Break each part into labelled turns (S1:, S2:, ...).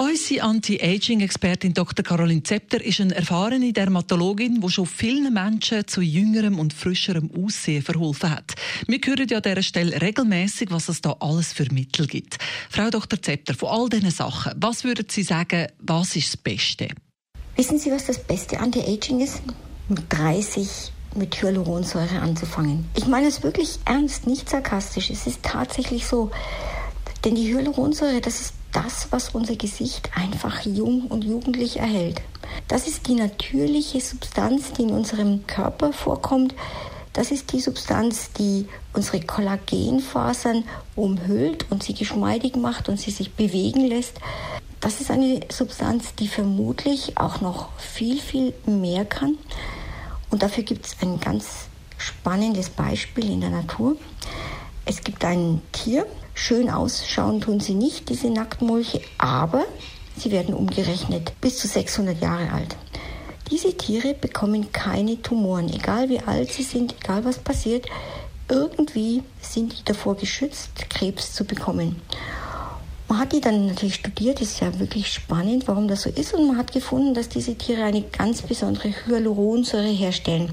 S1: Unsere Anti-Aging-Expertin Dr. Caroline Zepter ist eine erfahrene Dermatologin, die schon vielen Menschen zu jüngerem und frischerem Aussehen verholfen hat. Wir hören ja an dieser Stelle regelmäßig, was es da alles für Mittel gibt. Frau Dr. Zepter, von all diesen Sachen, was würden Sie sagen, was ist das Beste?
S2: Wissen Sie, was das beste Anti-Aging ist? Mit 30 mit Hyaluronsäure anzufangen. Ich meine es wirklich ernst, nicht sarkastisch. Es ist tatsächlich so. Denn die Hyaluronsäure, das ist das, was unser Gesicht einfach jung und jugendlich erhält. Das ist die natürliche Substanz, die in unserem Körper vorkommt. Das ist die Substanz, die unsere Kollagenfasern umhüllt und sie geschmeidig macht und sie sich bewegen lässt. Das ist eine Substanz, die vermutlich auch noch viel, viel mehr kann. Und dafür gibt es ein ganz spannendes Beispiel in der Natur. Es gibt ein Tier, Schön ausschauen tun sie nicht, diese Nacktmolche, aber sie werden umgerechnet bis zu 600 Jahre alt. Diese Tiere bekommen keine Tumoren, egal wie alt sie sind, egal was passiert. Irgendwie sind die davor geschützt, Krebs zu bekommen. Man hat die dann natürlich studiert, ist ja wirklich spannend, warum das so ist. Und man hat gefunden, dass diese Tiere eine ganz besondere Hyaluronsäure herstellen.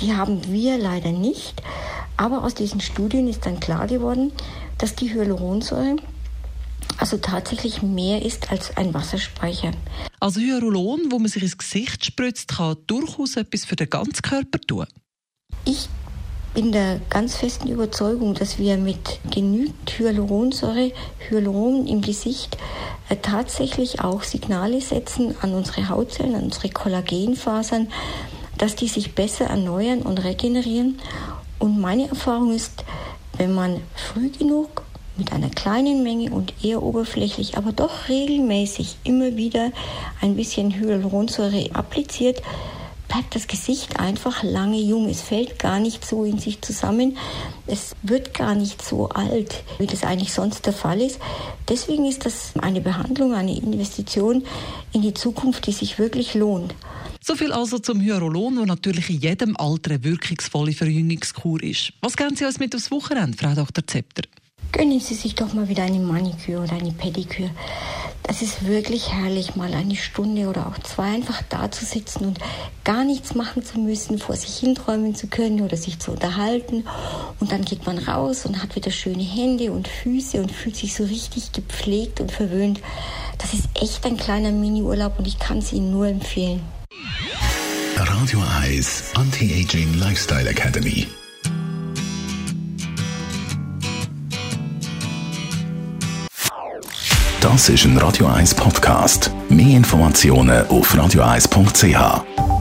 S2: Die haben wir leider nicht. Aber aus diesen Studien ist dann klar geworden, dass die Hyaluronsäure also tatsächlich mehr ist als ein Wasserspeicher.
S1: Also Hyaluron, wo man sich ins Gesicht spritzt, kann durchaus etwas für den ganzen Körper tun.
S2: Ich bin der ganz festen Überzeugung, dass wir mit genügend Hyaluronsäure, Hyaluron im Gesicht äh, tatsächlich auch Signale setzen an unsere Hautzellen, an unsere Kollagenfasern, dass die sich besser erneuern und regenerieren. Und meine Erfahrung ist, wenn man früh genug mit einer kleinen Menge und eher oberflächlich, aber doch regelmäßig immer wieder ein bisschen Hyaluronsäure appliziert, bleibt das Gesicht einfach lange jung. Es fällt gar nicht so in sich zusammen. Es wird gar nicht so alt, wie das eigentlich sonst der Fall ist. Deswegen ist das eine Behandlung, eine Investition in die Zukunft, die sich wirklich lohnt.
S1: So viel also zum Hyaluron, wo natürlich in jedem Alter eine wirkungsvolle Verjüngungskur ist. Was geben Sie uns mit aufs Wochenende, Frau Dr. Zepter?
S2: Gönnen Sie sich doch mal wieder eine Maniküre oder eine Pediküre. Das ist wirklich herrlich, mal eine Stunde oder auch zwei einfach da zu sitzen und gar nichts machen zu müssen, vor sich hinträumen zu können oder sich zu unterhalten. Und dann geht man raus und hat wieder schöne Hände und Füße und fühlt sich so richtig gepflegt und verwöhnt. Das ist echt ein kleiner Mini-Urlaub und ich kann es Ihnen nur empfehlen.
S3: Radio 1 Anti-Aging Lifestyle Academy. Das ist ein Radio 1 Podcast. Mehr Informationen auf radio1.ch.